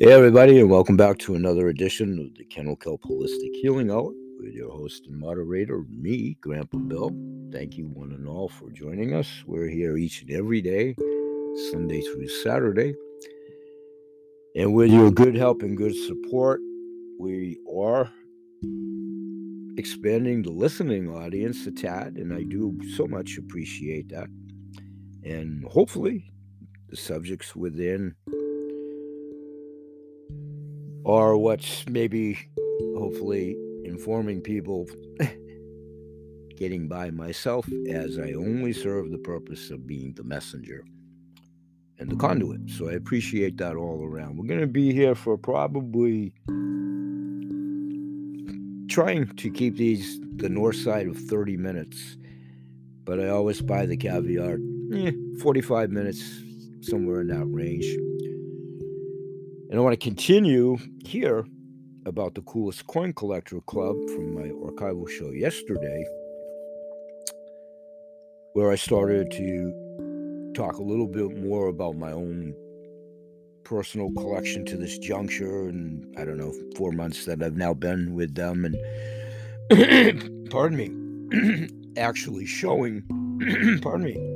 Hey, everybody, and welcome back to another edition of the Kennel Kelp Holistic Healing Hour with your host and moderator, me, Grandpa Bill. Thank you, one and all, for joining us. We're here each and every day, Sunday through Saturday. And with your good help and good support, we are expanding the listening audience a tad, and I do so much appreciate that. And hopefully, the subjects within are what's maybe hopefully informing people getting by myself as I only serve the purpose of being the messenger and the conduit. So I appreciate that all around. We're going to be here for probably trying to keep these the north side of 30 minutes, but I always buy the caveat eh, 45 minutes, somewhere in that range. And I want to continue here about the coolest coin collector club from my archival show yesterday, where I started to talk a little bit more about my own personal collection to this juncture and I don't know, four months that I've now been with them and pardon me, actually showing pardon me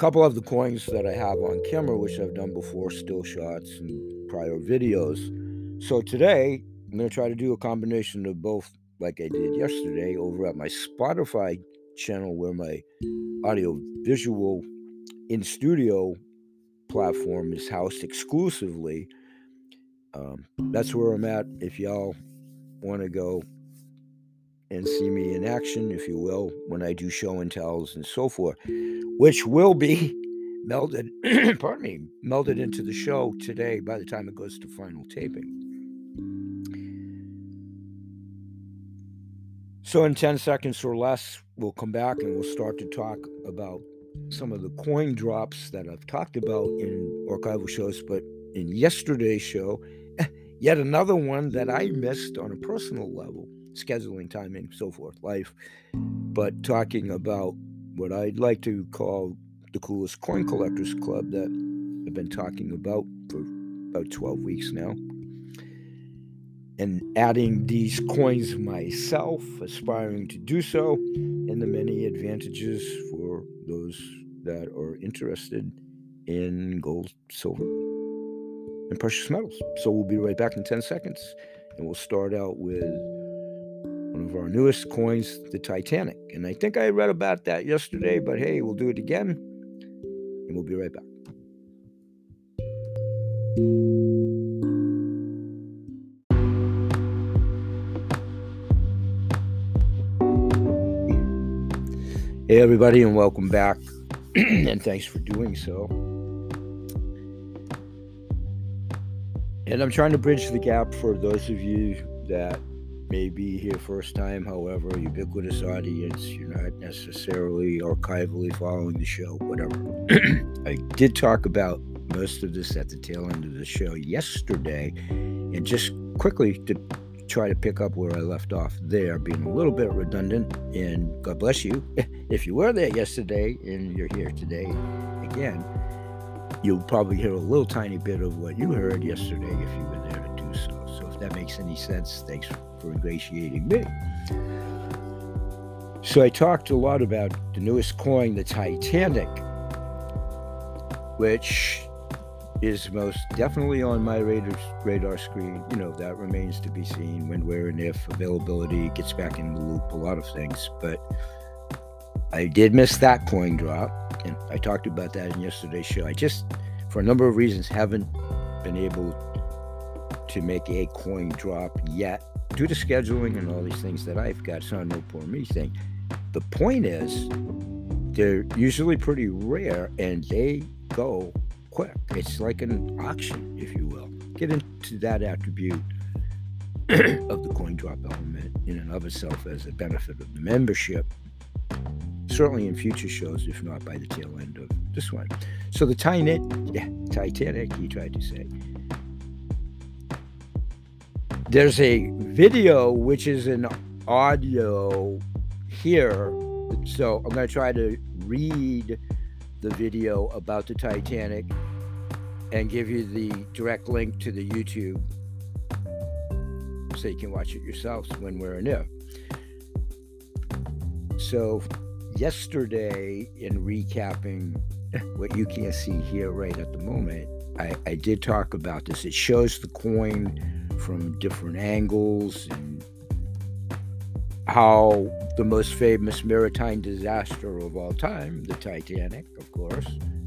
couple of the coins that I have on camera, which I've done before, still shots and prior videos. So today, I'm going to try to do a combination of both, like I did yesterday over at my Spotify channel, where my audio visual in studio platform is housed exclusively. Um, that's where I'm at. If y'all want to go and see me in action, if you will, when I do show and tells and so forth which will be melded, pardon me, melded into the show today by the time it goes to final taping. So, in 10 seconds or less, we'll come back and we'll start to talk about some of the coin drops that I've talked about in archival shows, but in yesterday's show, yet another one that I missed on a personal level, scheduling, timing, so forth, life, but talking about what I'd like to call the coolest coin collectors club that I've been talking about for about 12 weeks now. And adding these coins myself, aspiring to do so, and the many advantages for those that are interested in gold, silver, and precious metals. So we'll be right back in 10 seconds, and we'll start out with one of our newest coins, the Titanic. And I think I read about that yesterday, but hey, we'll do it again and we'll be right back. Hey, everybody, and welcome back. and thanks for doing so. And I'm trying to bridge the gap for those of you that may be here first time, however, ubiquitous audience, you're not necessarily archivally following the show, whatever. I did talk about most of this at the tail end of the show yesterday, and just quickly to try to pick up where I left off there, being a little bit redundant, and God bless you. If you were there yesterday and you're here today again, you'll probably hear a little tiny bit of what you heard yesterday if you were there that makes any sense, thanks for ingratiating me. So I talked a lot about the newest coin, the Titanic, which is most definitely on my radar, radar screen. You know, that remains to be seen when, where, and if availability gets back in the loop, a lot of things. But I did miss that coin drop, and I talked about that in yesterday's show. I just, for a number of reasons, haven't been able to make a coin drop yet due to scheduling and all these things that I've got, not no poor me thing. The point is, they're usually pretty rare and they go quick. It's like an auction, if you will. Get into that attribute of the coin drop element in and of itself as a benefit of the membership. Certainly in future shows, if not by the tail end of this one. So the Titanic, yeah, Titanic, he tried to say there's a video which is an audio here. So I'm going to try to read the video about the Titanic and give you the direct link to the YouTube so you can watch it yourselves when we're in there. So, yesterday, in recapping what you can't see here right at the moment, I, I did talk about this. It shows the coin from different angles and how the most famous maritime disaster of all time, the Titanic, of course,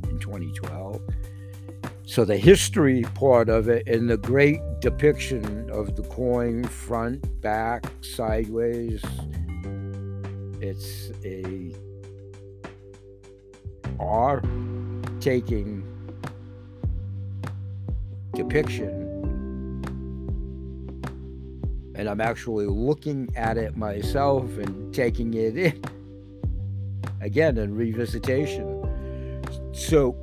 in 2012. So the history part of it and the great depiction of the coin front, back, sideways. It's a a R taking depiction and I'm actually looking at it myself and taking it in again in revisitation. So,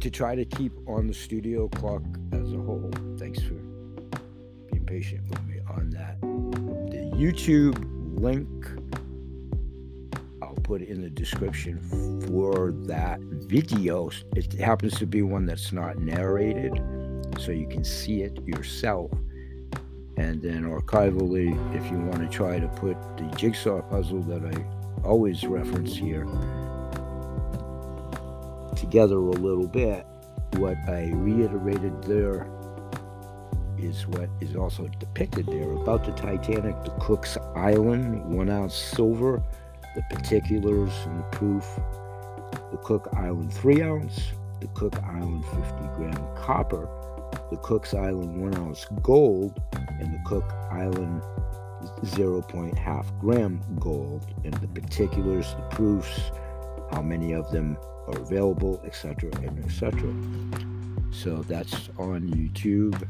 to try to keep on the studio clock as a whole, thanks for being patient with me on that. The YouTube link I'll put in the description for that video. It happens to be one that's not narrated, so you can see it yourself and then archivally, if you want to try to put the jigsaw puzzle that I always reference here together a little bit, what I reiterated there is what is also depicted there. About the Titanic, the Cook's Island, one ounce silver, the particulars and the proof, the Cook Island three ounce, the Cook Island 50 gram copper, the Cook's Island 1 ounce gold and the Cook Island 0.5 gram gold, and the particulars, the proofs, how many of them are available, etc., and etc. So that's on YouTube,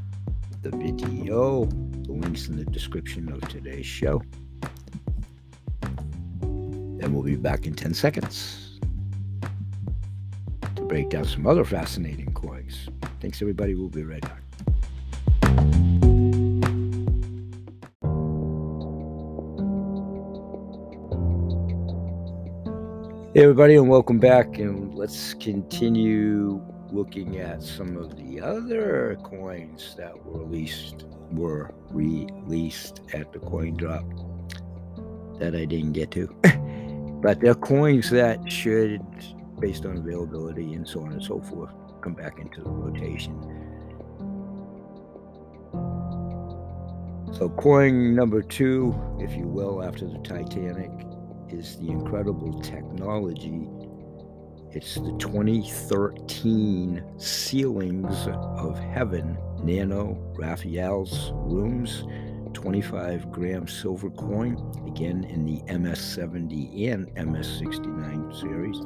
the video, the links in the description of today's show. And we'll be back in 10 seconds to break down some other fascinating coins. Thanks, everybody. We'll be right back. Hey, everybody, and welcome back. And let's continue looking at some of the other coins that were released were released at the coin drop that I didn't get to. but they're coins that should, based on availability and so on and so forth, come back into the rotation. So, coin number two, if you will, after the Titanic, is the incredible technology. It's the 2013 Ceilings of Heaven Nano Raphael's Rooms 25 gram silver coin, again in the MS70 and MS69 series.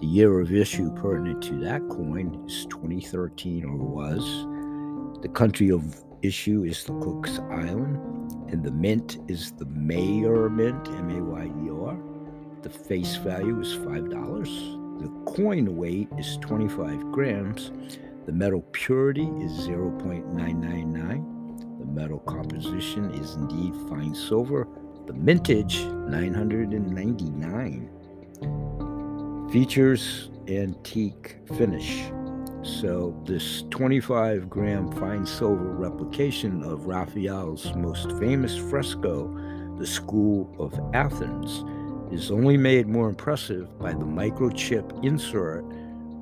The year of issue pertinent to that coin is 2013 or was. The country of issue is the Cook's Island, and the mint is the Mayer Mint, M A Y E R. The face value is $5. The coin weight is 25 grams. The metal purity is 0.999. The metal composition is indeed fine silver. The mintage, 999. Features antique finish. So, this 25 gram fine silver replication of Raphael's most famous fresco, The School of Athens, is only made more impressive by the microchip insert,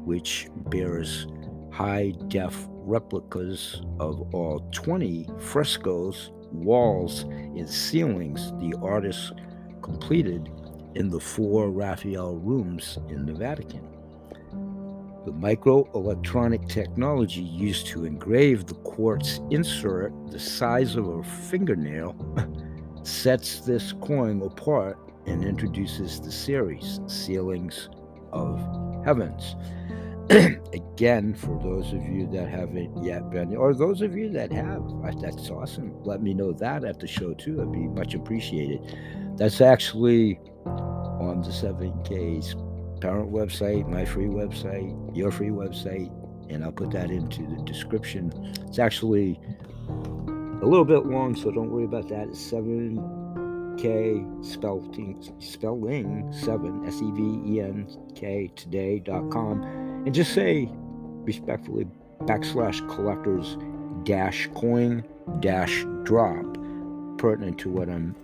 which bears high def replicas of all 20 frescoes, walls, and ceilings the artist completed in the four Raphael rooms in the Vatican. The microelectronic technology used to engrave the quartz insert the size of a fingernail sets this coin apart and introduces the series Ceilings of Heavens. Again, for those of you that haven't yet been, or those of you that have, that's awesome. Let me know that at the show too. It'd be much appreciated. That's actually on the 7K's parent website, my free website, your free website, and I'll put that into the description. It's actually a little bit long, so don't worry about that. It's 7K spelling, spelling 7 S E V E N K today.com and just say respectfully backslash collectors dash coin dash drop pertinent to what I'm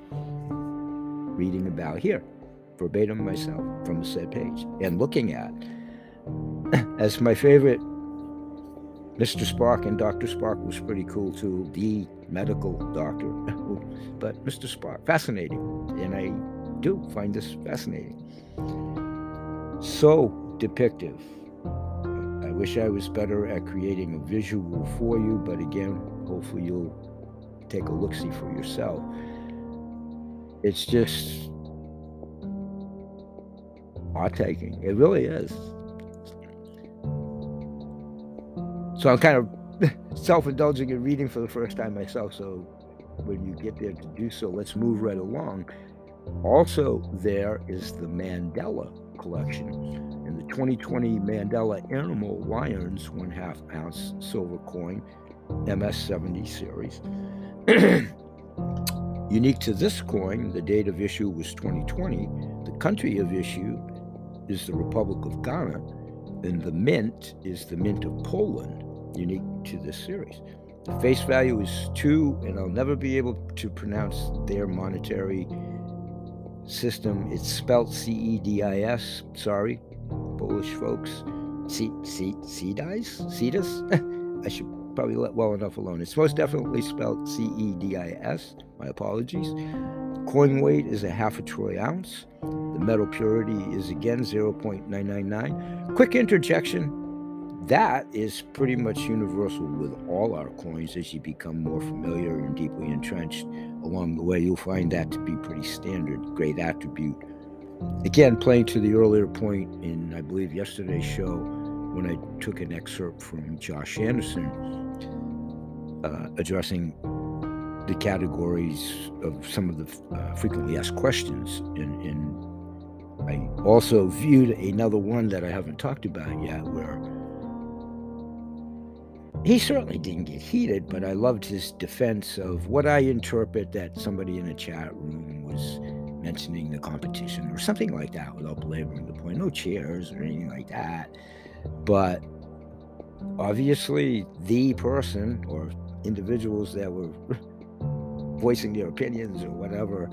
reading about here, verbatim myself from the said page, and looking at. As my favorite, Mr. Spock and Dr. Spock was pretty cool too, the medical doctor. but Mr. Spock, fascinating. And I do find this fascinating. So depictive. I wish I was better at creating a visual for you, but again, hopefully you'll take a look see for yourself. It's just taking. It really is. So I'm kind of self indulging in reading for the first time myself. So when you get there to do so, let's move right along. Also, there is the Mandela collection. And the 2020 Mandela Animal Lions one half ounce silver coin, MS 70 series. Unique to this coin, the date of issue was 2020. The country of issue is the Republic of Ghana, and the mint is the Mint of Poland, unique to this series. The face value is two, and I'll never be able to pronounce their monetary system. It's spelled C E D I S. Sorry, Polish folks. C C C? I should probably let well enough alone. It's most definitely spelled C E D I S. My apologies. Coin weight is a half a troy ounce. The metal purity is again 0.999. Quick interjection that is pretty much universal with all our coins as you become more familiar and deeply entrenched along the way. You'll find that to be pretty standard, great attribute. Again, playing to the earlier point in, I believe, yesterday's show when I took an excerpt from Josh Anderson uh, addressing the categories of some of the uh, frequently asked questions. And, and I also viewed another one that I haven't talked about yet where he certainly didn't get heated, but I loved his defense of what I interpret that somebody in a chat room was mentioning the competition or something like that without belaboring the point. No chairs or anything like that. But obviously, the person or individuals that were voicing their opinions or whatever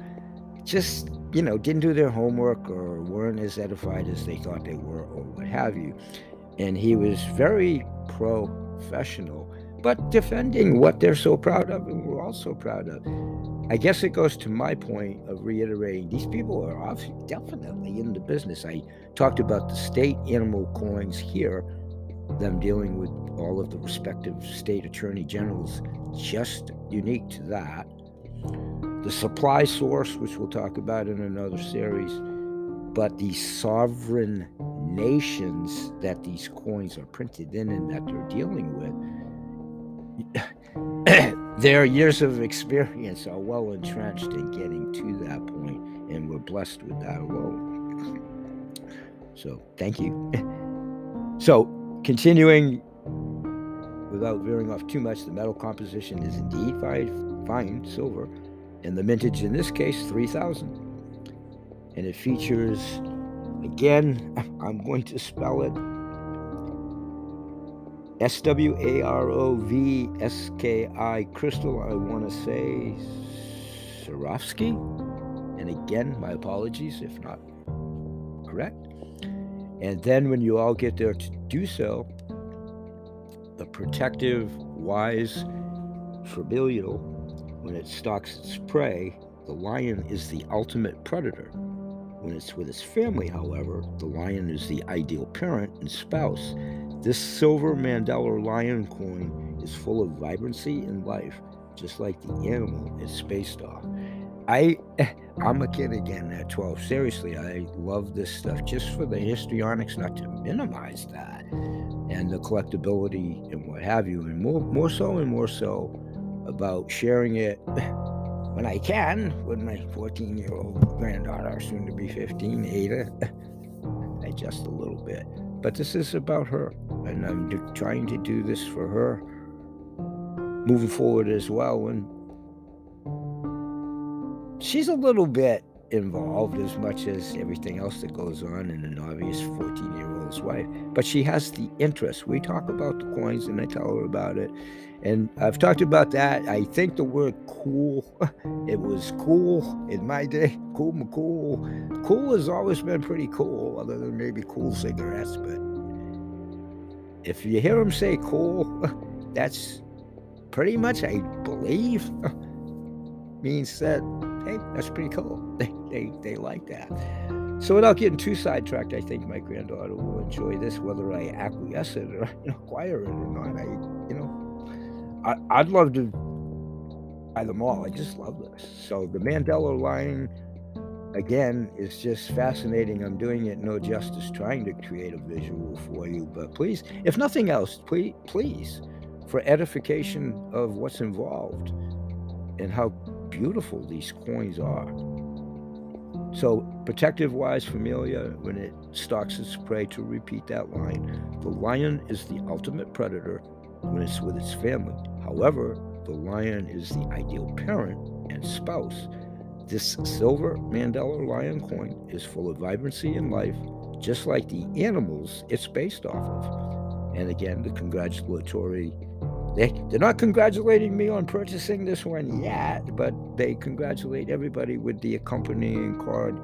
just, you know, didn't do their homework or weren't as edified as they thought they were or what have you. And he was very pro professional, but defending what they're so proud of and we're all so proud of. I guess it goes to my point of reiterating these people are obviously definitely in the business. I talked about the state animal coins here, them dealing with all of the respective state attorney generals, just unique to that. The supply source, which we'll talk about in another series, but the sovereign nations that these coins are printed in and that they're dealing with, their years of experience are well entrenched in getting to that point, and we're blessed with that alone. So, thank you. so, continuing without veering off too much, the metal composition is indeed fine, fine silver, and the mintage in this case, 3000. And it features Again, I'm going to spell it S W A R O V S K I Crystal. I want to say Swarovski. And again, my apologies if not correct. And then when you all get there to do so, the protective, wise Trabilial, when it stalks its prey, the lion is the ultimate predator. When it's with his family, however, the lion is the ideal parent and spouse. This silver Mandela lion coin is full of vibrancy and life, just like the animal it's based off. I, I'm a kid again at 12. Seriously, I love this stuff just for the histrionics, not to minimize that, and the collectability and what have you, and more, more so and more so about sharing it when I can with my 14 year old granddaughter, soon to be 15, Ada. I just a little bit. But this is about her, and I'm trying to do this for her moving forward as well. And she's a little bit involved as much as everything else that goes on in an obvious 14 year old's wife, but she has the interest. We talk about the coins and I tell her about it. And I've talked about that. I think the word cool, it was cool in my day. Cool, cool. Cool has always been pretty cool, other than maybe cool cigarettes. But if you hear them say cool, that's pretty much, I believe, means that, hey, that's pretty cool. They, they, they like that. So without getting too sidetracked, I think my granddaughter will enjoy this, whether I acquiesce it or acquire it or not. I, you know, I, I'd love to buy them all. I just love this. So the Mandela line, again, is just fascinating. I'm doing it no justice trying to create a visual for you, but please, if nothing else, please, please, for edification of what's involved and how beautiful these coins are. So, protective wise familia, when it stalks its prey, to repeat that line, the lion is the ultimate predator when it's with its family. However, the lion is the ideal parent and spouse. This silver Mandela lion coin is full of vibrancy and life, just like the animals it's based off of. And again, the congratulatory they, they're not congratulating me on purchasing this one yet, but they congratulate everybody with the accompanying card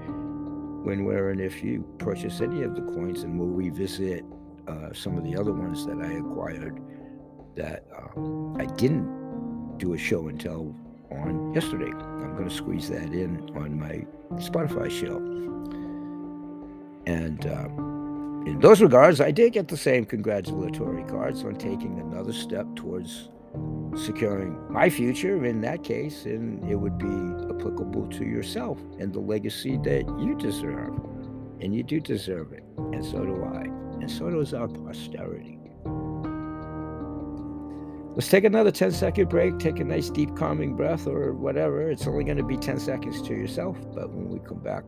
when, where, and if you purchase any of the coins, and we'll revisit uh, some of the other ones that I acquired that uh, I didn't do a show and tell on yesterday. I'm going to squeeze that in on my Spotify show. And uh, in those regards, I did get the same congratulatory cards on taking another step towards securing my future in that case, and it would be applicable to yourself and the legacy that you deserve. And you do deserve it, and so do I, and so does our posterity. Let's take another 10 second break, take a nice deep calming breath or whatever. It's only going to be 10 seconds to yourself, but when we come back,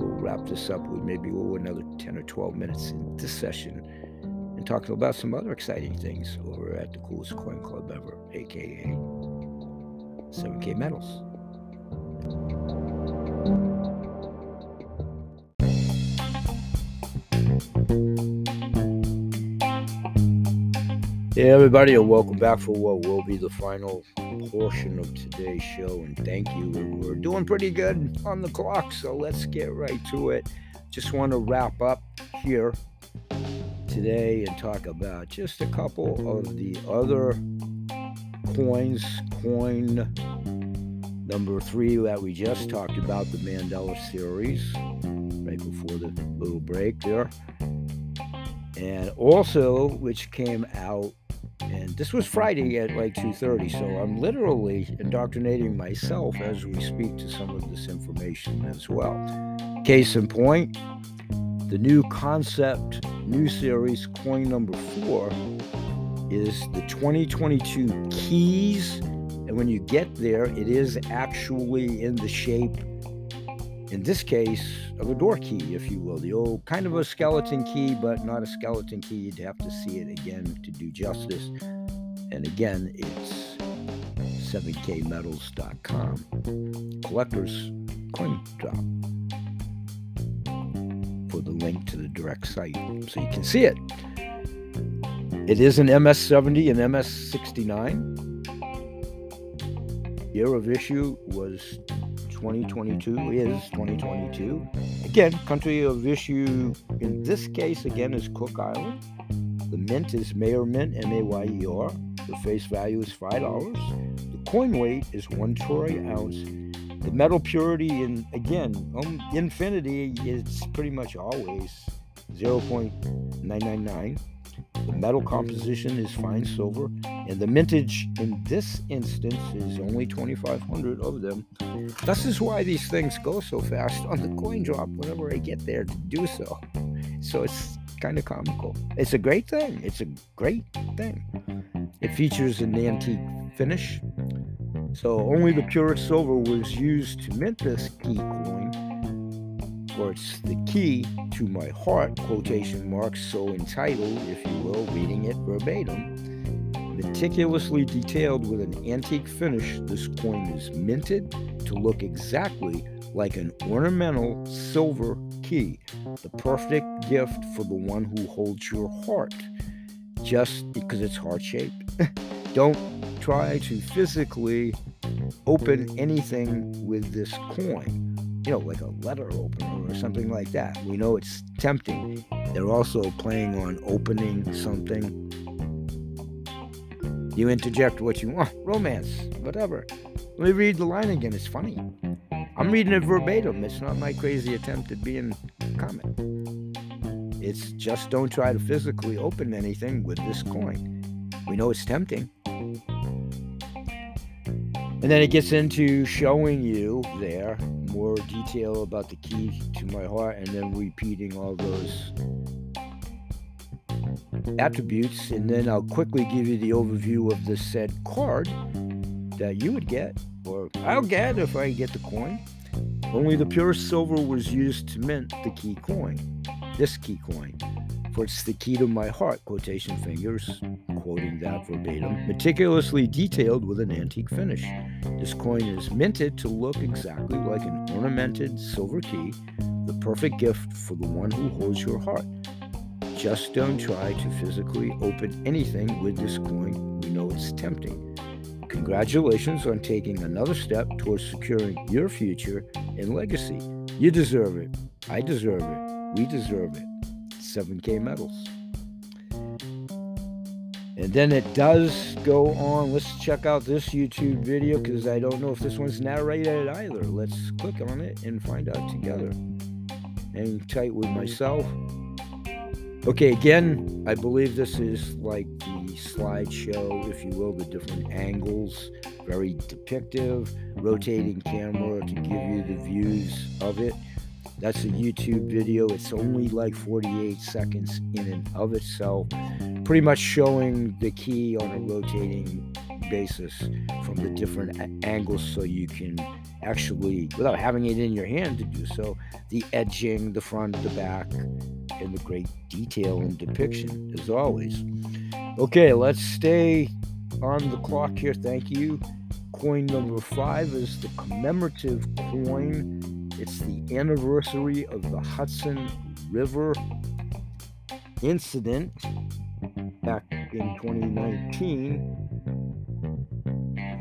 we'll wrap this up with maybe another 10 or 12 minutes in this session and talk about some other exciting things over at the coolest coin club ever, aka 7K Metals. Hey, everybody, and welcome back for what will be the final portion of today's show. And thank you. We're doing pretty good on the clock, so let's get right to it. Just want to wrap up here today and talk about just a couple of the other coins. Coin number three that we just talked about, the Mandela series, right before the little break there. And also, which came out and this was Friday at like 2:30, so I'm literally indoctrinating myself as we speak to some of this information as well. Case in point, the new concept, new series, coin number four, is the 2022 keys. And when you get there, it is actually in the shape in this case, of a door key, if you will. The old kind of a skeleton key, but not a skeleton key. You'd have to see it again to do justice. And again, it's 7kmetals.com. Collector's coin drop for the link to the direct site so you can see it. It is an MS70 and MS69. Year of issue was 2022 is 2022. Again, country of issue in this case again is Cook Island. The mint is Mayer Mint, M A Y E R. The face value is five dollars. The coin weight is one troy ounce. The metal purity, and again, um, infinity is pretty much always 0.999. The metal composition is fine silver, and the mintage in this instance is only 2,500 of them. This is why these things go so fast on the coin drop whenever I get there to do so. So it's kind of comical. It's a great thing. It's a great thing. It features an antique finish. So only the purest silver was used to mint this key coin it's the key to my heart, quotation marks, so entitled, if you will, reading it verbatim. Meticulously detailed with an antique finish, this coin is minted to look exactly like an ornamental silver key, the perfect gift for the one who holds your heart, just because it's heart shaped. Don't try to physically open anything with this coin. You know, like a letter opener or something like that. We know it's tempting. They're also playing on opening something. You interject what you want, romance, whatever. Let me read the line again. It's funny. I'm reading it verbatim. It's not my crazy attempt at being comic. It's just don't try to physically open anything with this coin. We know it's tempting. And then it gets into showing you there more detail about the key to my heart and then repeating all those attributes. And then I'll quickly give you the overview of the said card that you would get, or I'll get if I get the coin. Only the pure silver was used to mint the key coin, this key coin. For it's the key to my heart, quotation fingers, quoting that verbatim, meticulously detailed with an antique finish. This coin is minted to look exactly like an ornamented silver key, the perfect gift for the one who holds your heart. Just don't try to physically open anything with this coin. We know it's tempting. Congratulations on taking another step towards securing your future and legacy. You deserve it. I deserve it. We deserve it. 7K Metals. And then it does go on. Let's check out this YouTube video because I don't know if this one's narrated either. Let's click on it and find out together. Hang tight with myself. Okay, again, I believe this is like the slideshow, if you will, the different angles, very depictive, rotating camera to give you the views of it. That's a YouTube video. It's only like 48 seconds in and of itself, pretty much showing the key on a rotating basis from the different angles so you can actually, without having it in your hand to do so, the edging, the front, the back, and the great detail and depiction, as always. Okay, let's stay on the clock here. Thank you. Coin number five is the commemorative coin it's the anniversary of the Hudson River incident back in 2019.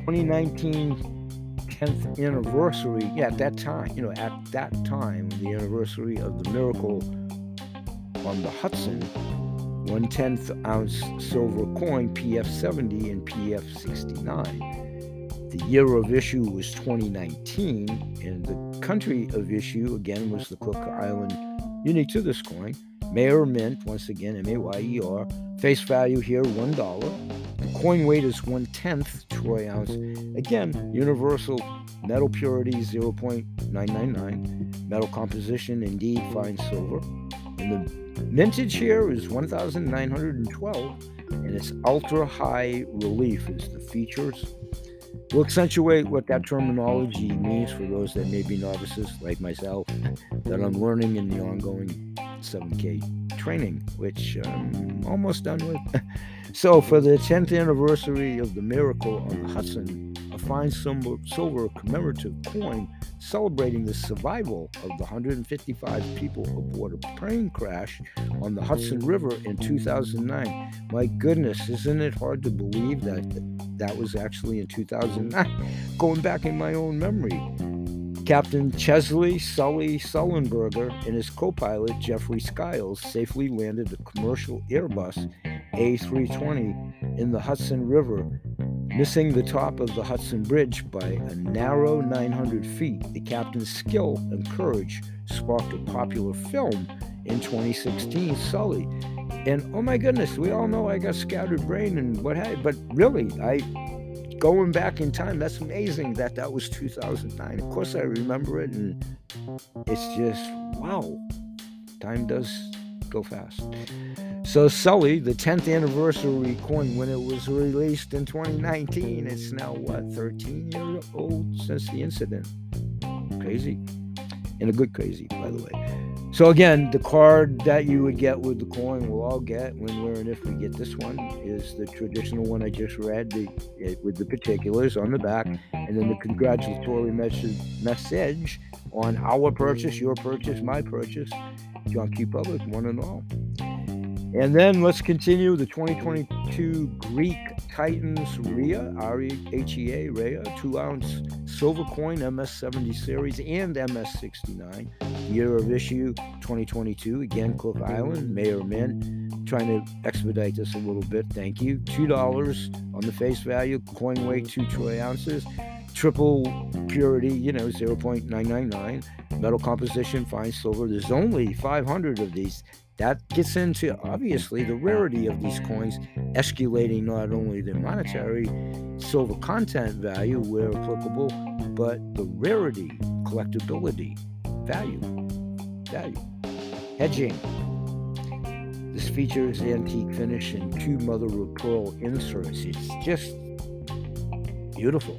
2019 10th anniversary. Yeah, at that time, you know, at that time, the anniversary of the miracle on the Hudson, one tenth ounce silver coin PF70 and PF69 the year of issue was 2019, and the country of issue, again, was the Cook Island, unique to this coin. Mayer Mint, once again, M A Y E R. Face value here, $1. The coin weight is one tenth troy ounce. Again, universal metal purity 0.999. Metal composition, indeed, fine silver. And the mintage here is 1912, and it's ultra high relief is the features. We'll accentuate what that terminology means for those that may be novices like myself that I'm learning in the ongoing 7K training, which I'm almost done with. so, for the 10th anniversary of the miracle on the Hudson, a fine silver, commemorative coin celebrating the survival of the 155 people aboard a plane crash on the Hudson River in 2009. My goodness, isn't it hard to believe that that was actually in 2009? Going back in my own memory. Captain Chesley Sully Sullenberger and his co pilot Jeffrey Skiles safely landed a commercial Airbus A320 in the Hudson River missing the top of the Hudson Bridge by a narrow 900 feet. The captain's skill and courage sparked a popular film in 2016, Sully. And oh my goodness, we all know I got scattered brain and what have but really, I going back in time, that's amazing that that was 2009. Of course, I remember it, and it's just wow, time does go fast. So Sully, the 10th anniversary coin, when it was released in 2019, it's now what 13 years old since the incident. Crazy, and a good crazy, by the way. So again, the card that you would get with the coin, we'll all get when we're and if we get this one, is the traditional one I just read, the, it, with the particulars on the back, mm-hmm. and then the congratulatory message message on our purchase, your purchase, my purchase, John Q. Public, one and all. And then let's continue the 2022 Greek Titans Rhea, R E H E A, Rhea, two ounce silver coin, MS 70 series, and MS 69. Year of issue 2022. Again, Cook Island, Mayer Min. Trying to expedite this a little bit. Thank you. $2 on the face value, coin weight, two troy ounces triple purity, you know, 0.999, metal composition, fine silver. There's only 500 of these. That gets into obviously the rarity of these coins, escalating not only the monetary silver content value where applicable, but the rarity, collectability, value, value. Hedging. This features antique finish and two mother of pearl inserts. It's just beautiful.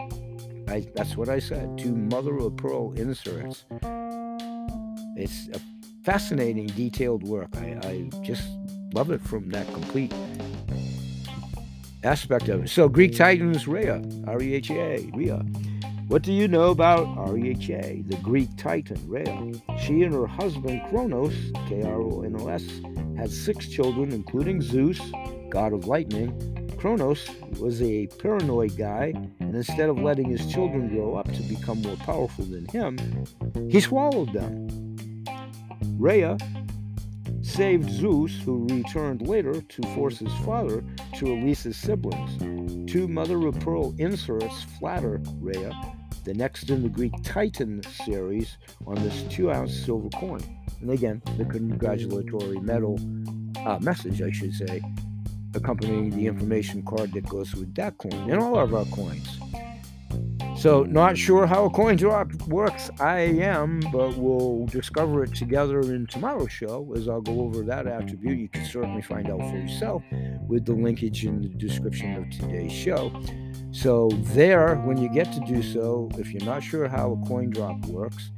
I, that's what I said. Two mother of pearl inserts. It's a fascinating, detailed work. I, I just love it from that complete aspect of it. So, Greek Titans, Rhea, R E H A, Rhea. What do you know about R E H A, the Greek Titan, Rhea? She and her husband, Kronos, K R O N O S, had six children, including Zeus, god of lightning. Kronos was a paranoid guy, and instead of letting his children grow up to become more powerful than him, he swallowed them. Rhea saved Zeus, who returned later to force his father to release his siblings. Two mother of pearl inserts flatter Rhea, the next in the Greek Titan series, on this two ounce silver coin. And again, the congratulatory medal uh, message, I should say, accompanying the information card that goes with that coin and all of our coins. So, not sure how a coin drop works. I am, but we'll discover it together in tomorrow's show as I'll go over that attribute. You can certainly find out for yourself with the linkage in the description of today's show. So, there, when you get to do so, if you're not sure how a coin drop works,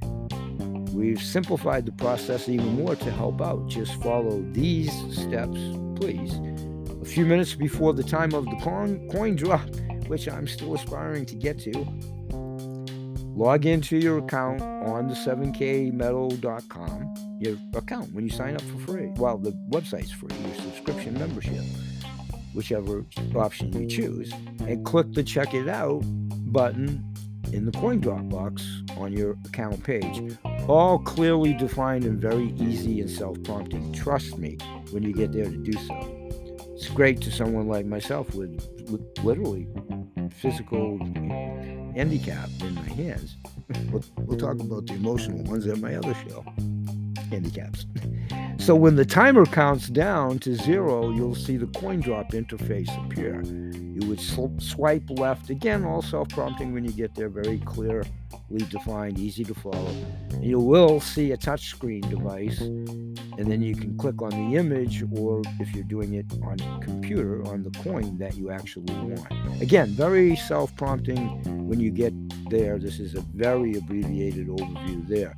we've simplified the process even more to help out. Just follow these steps, please. A few minutes before the time of the coin, coin drop, which I'm still aspiring to get to, log into your account on the 7kmetal.com, your account when you sign up for free. Well, the website's free, your subscription membership, whichever option you choose, and click the check it out button in the coin drop box on your account page. All clearly defined and very easy and self prompting. Trust me when you get there to do so. It's great to someone like myself with, with literally physical handicap in my hands. We'll, we'll talk about the emotional ones at my other show handicaps. So when the timer counts down to zero, you'll see the coin drop interface appear. You would sw- swipe left, again, all self prompting when you get there, very clearly defined, easy to follow. And you will see a touchscreen device, and then you can click on the image, or if you're doing it on computer, on the coin that you actually want. Again, very self prompting when you get there. This is a very abbreviated overview there.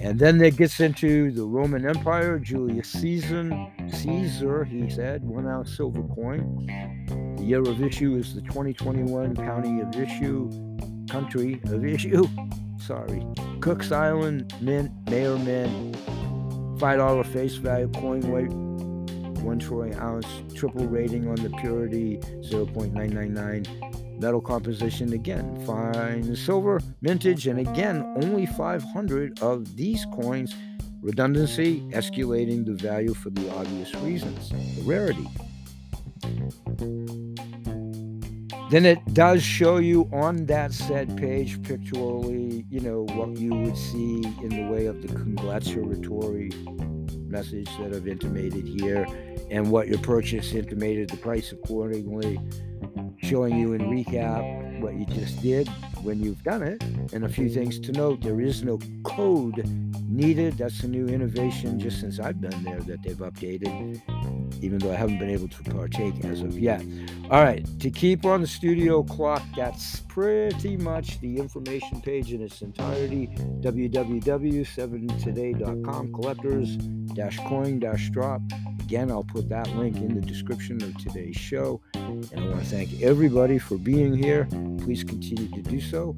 And then it gets into the Roman Empire, Julius Caesar, Caesar, he said, one ounce silver coin. The year of issue is the 2021 county of issue, country of issue. Sorry. Cook's Island, Mint, Mayer Mint, $5 face value coin weight, one troy ounce, triple rating on the purity, 0.999 metal composition again fine silver mintage and again only 500 of these coins redundancy escalating the value for the obvious reasons the rarity then it does show you on that said page pictorially you know what you would see in the way of the congratulatory message that i've intimated here and what your purchase intimated the price accordingly showing you in recap what you just did when you've done it. And a few things to note there is no code needed. That's a new innovation just since I've been there that they've updated, even though I haven't been able to partake as of yet. All right, to keep on the studio clock, that's pretty much the information page in its entirety www.7today.com collectors coin dash drop Again, I'll put that link in the description of today's show. And I want to thank everybody for being here. Please continue to do so.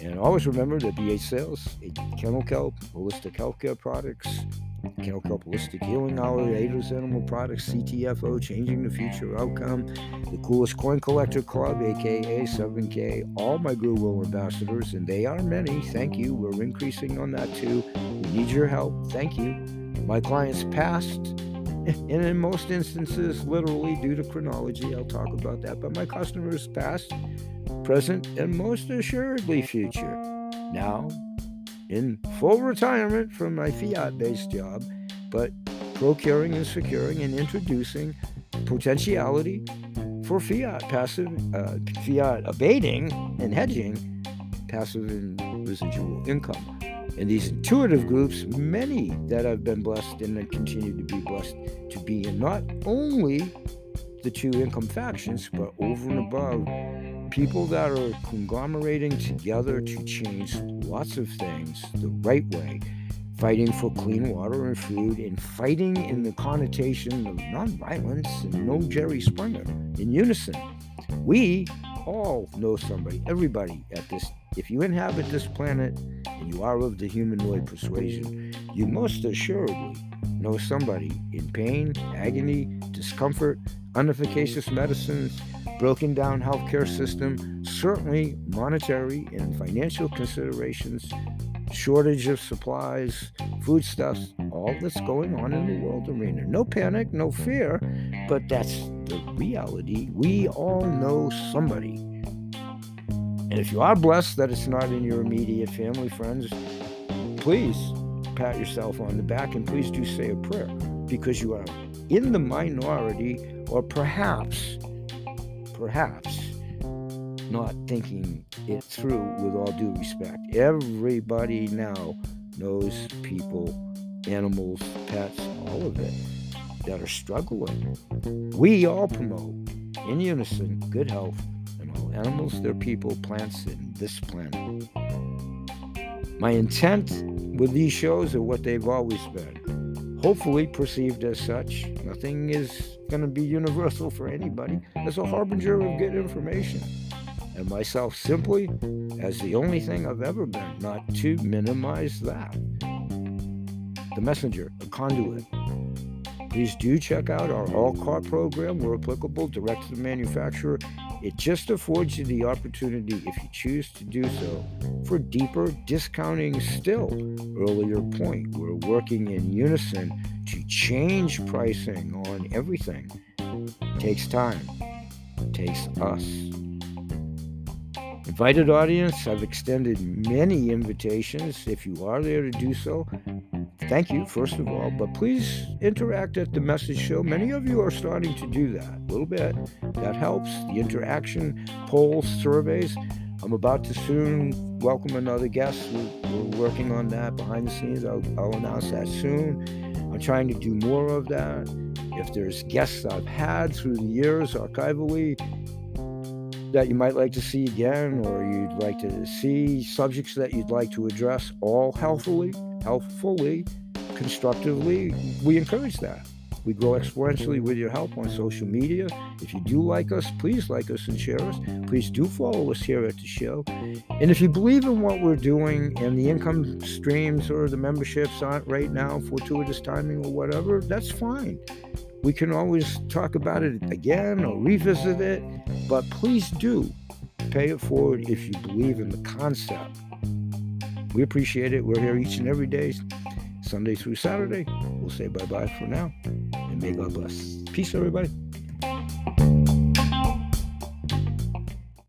And always remember that BH Sales, Kennel Kelp, Holistic Healthcare Products, Kennel Kelp Holistic Healing Hour, Aiders Animal Products, CTFO, Changing the Future Outcome, the Coolest Coin Collector Club, aka 7K, all my Goodwill ambassadors, and they are many. Thank you. We're increasing on that too. We need your help. Thank you. My clients passed and in most instances, literally due to chronology, I'll talk about that. But my customers, past, present, and most assuredly future, now in full retirement from my fiat based job, but procuring and securing and introducing potentiality for fiat passive, uh, fiat abating and hedging passive and residual income. In these intuitive groups, many that have been blessed and continue to be blessed to be in not only the two income factions, but over and above people that are conglomerating together to change lots of things the right way, fighting for clean water and food, and fighting in the connotation of nonviolence and no Jerry Springer in unison. We all know somebody, everybody at this. If you inhabit this planet and you are of the humanoid persuasion, you most assuredly know somebody in pain, agony, discomfort, unefficacious medicines, broken down healthcare system, certainly monetary and financial considerations, shortage of supplies, foodstuffs, all that's going on in the world arena. No panic, no fear, but that's the reality. We all know somebody. And if you are blessed that it's not in your immediate family, friends, please pat yourself on the back and please do say a prayer because you are in the minority or perhaps, perhaps not thinking it through with all due respect. Everybody now knows people, animals, pets, all of it that are struggling. We all promote in unison good health and all animals, their people, plants, and this planet. My intent with these shows are what they've always been. Hopefully perceived as such. Nothing is going to be universal for anybody as a harbinger of good information. And myself simply as the only thing I've ever been, not to minimize that. The messenger, a conduit, Please do check out our all car program where applicable, direct to the manufacturer. It just affords you the opportunity, if you choose to do so, for deeper discounting still. Earlier point, we're working in unison to change pricing on everything. It takes time, it takes us. Invited audience, I've extended many invitations. If you are there to do so, thank you, first of all, but please interact at the message show. Many of you are starting to do that a little bit. That helps. The interaction, polls, surveys. I'm about to soon welcome another guest. We're, we're working on that behind the scenes. I'll, I'll announce that soon. I'm trying to do more of that. If there's guests I've had through the years archivally that you might like to see again, or you'd like to see subjects that you'd like to address, all healthfully, healthfully, constructively, we encourage that. We grow exponentially with your help on social media. If you do like us, please like us and share us. Please do follow us here at the show. And if you believe in what we're doing and the income streams or the memberships aren't right now, fortuitous timing or whatever, that's fine. We can always talk about it again or revisit it, but please do pay it forward if you believe in the concept. We appreciate it. We're here each and every day. Sunday through Saturday. We'll say bye bye for now, and may God bless. Peace, everybody.